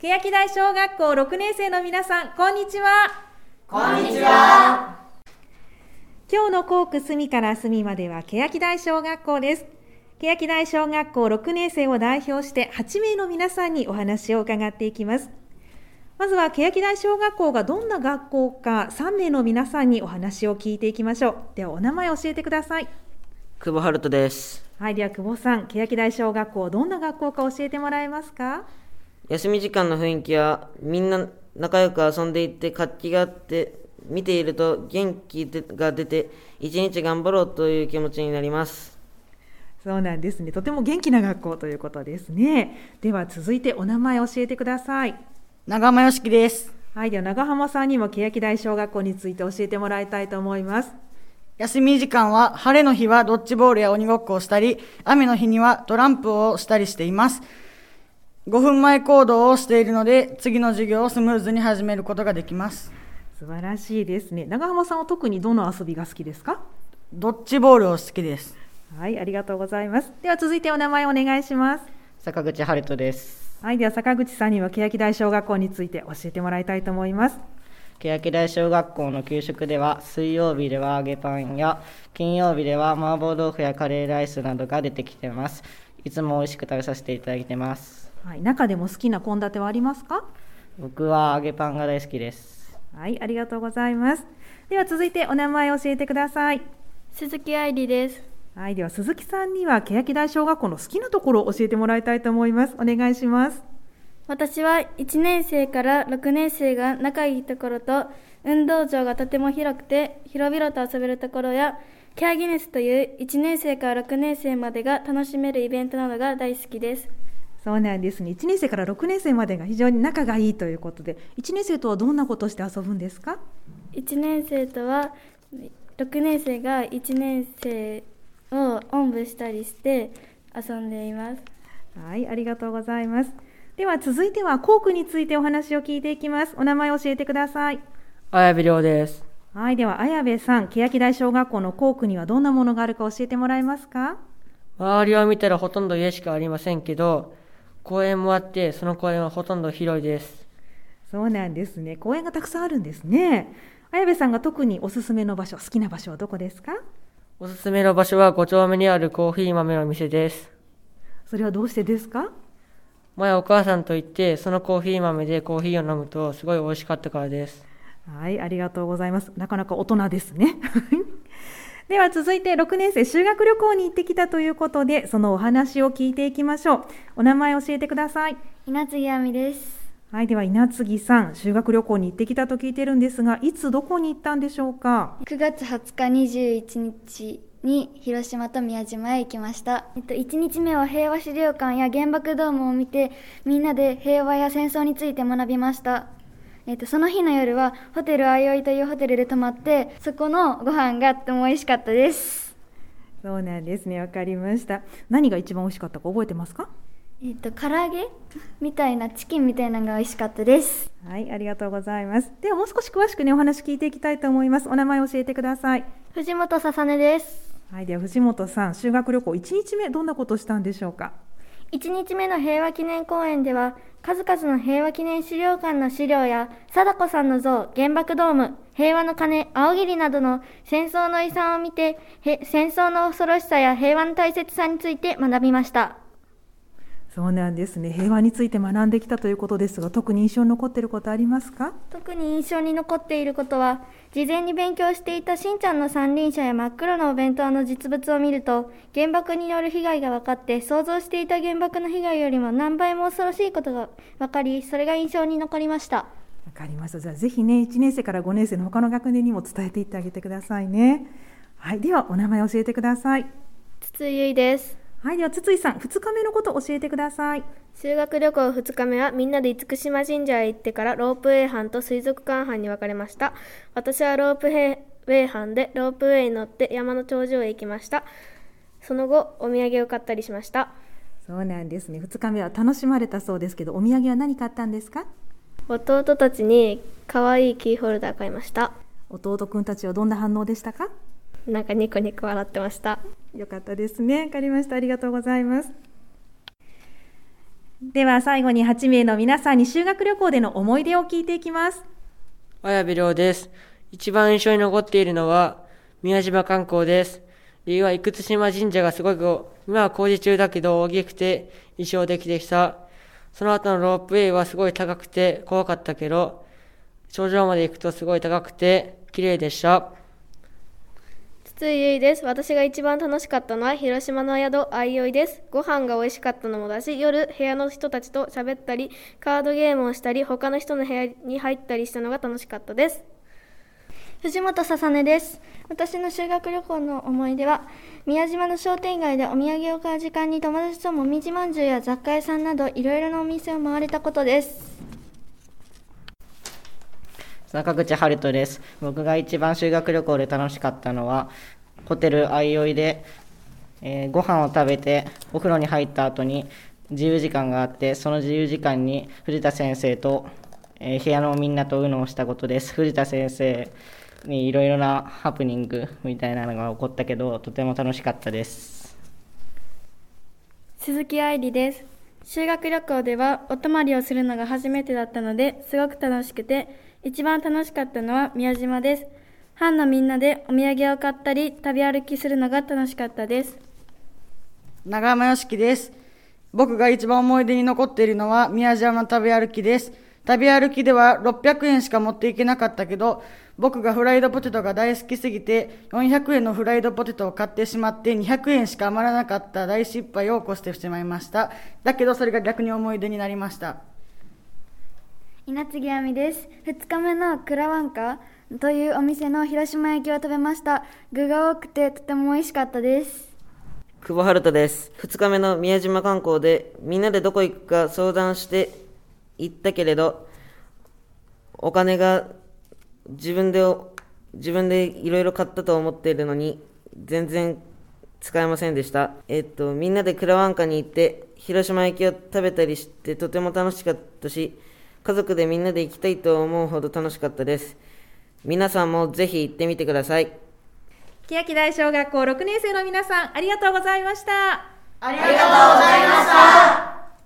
欅台小学校6年生の皆さん、こんにちは。こんにちは。今日の校区隅から隅までは欅台小学校です。欅台小学校6年生を代表して8名の皆さんにお話を伺っていきます。まずは欅台小学校がどんな学校か3名の皆さんにお話を聞いていきましょう。ではお名前を教えてください。久保春人です。はい、では久保さん、欅台小学校どんな学校か教えてもらえますか？休み時間の雰囲気はみんな仲良く遊んでいて活気があって見ていると元気が出て一日頑張ろうという気持ちになります。そうなんですね。とても元気な学校ということですね。では続いてお名前教えてください。長間よしきです。はいでは長浜さんにも欅台小学校について教えてもらいたいと思います。休み時間は晴れの日はドッジボールや鬼ごっこをしたり雨の日にはトランプをしたりしています5分前行動をしているので次の授業をスムーズに始めることができます。素晴らしいですね。長浜さんは特にどの遊びが好きですか？ドッジボールを好きです。はいありがとうございます。では続いてお名前お願いします。坂口春人です。はいでは坂口さんには欅台小学校について教えてもらいたいと思います。欅台小学校の給食では水曜日では揚げパンや金曜日では麻婆豆腐やカレーライスなどが出てきてますいつも美味しく食べさせていただいてます。はい中でも好きな献立はありますか？僕は揚げパンが大好きです。はいありがとうございます。では続いてお名前教えてください。鈴木愛理です。はいでは鈴木さんには欅台小学校の好きなところを教えてもらいたいと思います。お願いします私は1年生から6年生が仲いいところと運動場がとても広くて広々と遊べるところやケアギネスという1年生から6年生までが楽しめるイベントなどが大好きです。そうなんですね。1年生から6年生までが非常に仲がいいということで1年生とはどんなことをして遊ぶんですか？1年生とは6年生が1年生をおんぶしたりして遊んでいます。はいありがとうございますでは続いては校区についてお話を聞いていきます。お名前を教えてください。綾部亮です。はい。では綾部さん欅台小学校の校区にはどんなものがあるか教えてもらえますか？周りを見たらほとんど家しかありませんけど公園もあってその公園はほとんど広いです。そうなんですね。公園がたくさんあるんですね。綾部さんが特におすすめの場所好きな場所はどこですか？おすすめの場所は5丁目にあるコーヒー豆の店です。それはどうしてですか？前お母さんと行ってそのコーヒー豆でコーヒーを飲むとすごい美味しかったからです。はいありがとうございます。なかなか大人ですね。では続いて6年生修学旅行に行ってきたということでそのお話を聞いていきましょう。お名前教えてください。稲継亜美です。はいでは稲継さん修学旅行に行ってきたと聞いてるんですがいつどこに行ったんでしょうか？9月20日21日に広島と宮島へ行きました、えっと、1日目は平和資料館や原爆ドームを見てみんなで平和や戦争について学びました、えっと、その日の夜はホテルあいおいというホテルで泊まってそこのご飯がとても美味しかったです。そうなんですね。わかりました。何が一番美味しかったか覚えてますか？えっと唐揚げみたいなチキンみたいなのが美味しかったです。はいありがとうございます。ではもう少し詳しくねお話聞いていきたいと思います。お名前教えてください。藤本ささねですはい、では藤本さん、修学旅行1日目どんなことしたんでしょうか？1日目の平和記念公園では数々の平和記念資料館の資料や貞子さんの像原爆ドーム平和の鐘青霧などの戦争の遺産を見て戦争の恐ろしさや平和の大切さについて学びましたそうなんですね。平和について学んできたということですが特に印象に残っていることありますか？特に印象に残っていることは事前に勉強していたしんちゃんの三輪車や真っ黒なお弁当の実物を見ると原爆による被害が分かって想像していた原爆の被害よりも何倍も恐ろしいことが分かりそれが印象に残りました。わかりました。じゃあぜひね1年生から5年生の他の学年にも伝えていってあげてくださいね。はい。ではお名前教えてください。筒井ゆいですはい、では筒井さん、2日目のこと教えてください。修学旅行2日目はみんなで厳島神社へ行ってからロープウェイ班と水族館班に分かれました。私はロープウェイ班でロープウェイに乗って山の頂上へ行きました。その後、お土産を買ったりしました。そうなんですね。2日目は楽しまれたそうですけど、お土産は何買ったんですか？弟たちに可愛いキーホルダー買いました。弟くんたちはどんな反応でしたか？なんかニコニコ笑ってました。よかったですね。わかりました。ありがとうございます。では最後に8名の皆さんに修学旅行での思い出を聞いていきます。綾部亮です。一番印象に残っているのは、宮島観光です。理由は生津島神社がすごく、今は工事中だけど大きくて印象的でした。その後のロープウェイはすごい高くて怖かったけど、頂上まで行くとすごい高くて綺麗でした。筒井ゆいです。私が一番楽しかったのは広島の宿あいおいです。ご飯が美味しかったのもだし、夜部屋の人たちと喋ったり、カードゲームをしたり、他の人の部屋に入ったりしたのが楽しかったです。藤本ささねです。私の修学旅行の思い出は、宮島の商店街でお土産を買う時間に友達ともみじまんじゅうや雑貨屋さんなどいろいろなお店を回れたことです。坂口春人です。僕が一番修学旅行で楽しかったのは、ホテルあいおいで、えーご飯を食べて、お風呂に入った後に自由時間があって、その自由時間に藤田先生と、えー部屋のみんなと UNO をしたことです。藤田先生にいろいろなハプニングみたいなのが起こったけど、とても楽しかったです。鈴木愛理です修学旅行ではお泊まりをするのが初めてだったのですごく楽しくて一番楽しかったのは宮島です班のみんなでお土産を買ったり旅歩きするのが楽しかったです長山よしきです。僕が一番思い出に残っているのは宮島の旅歩きです。旅歩きでは600円しか持っていけなかったけど、僕がフライドポテトが大好きすぎて、400円のフライドポテトを買ってしまって200円しか余らなかった大失敗を起こしてしまいました。だけどそれが逆に思い出になりました。稲継亜美です2日目のクラワンカというお店の広島焼きを食べました具が多くてとても美味しかったです久保春人です。2日目の宮島観光でみんなでどこ行くか相談して行ったけれど、お金が自分で、自分でいろいろ買ったと思っているのに、全然使えませんでした。えっと、みんなでクラワンカに行って、広島焼きを食べたりしてとても楽しかったし、家族でみんなで行きたいと思うほど楽しかったです。皆さんもぜひ行ってみてください。欅台小学校6年生の皆さん、ありがとうございました。ありがとうございました。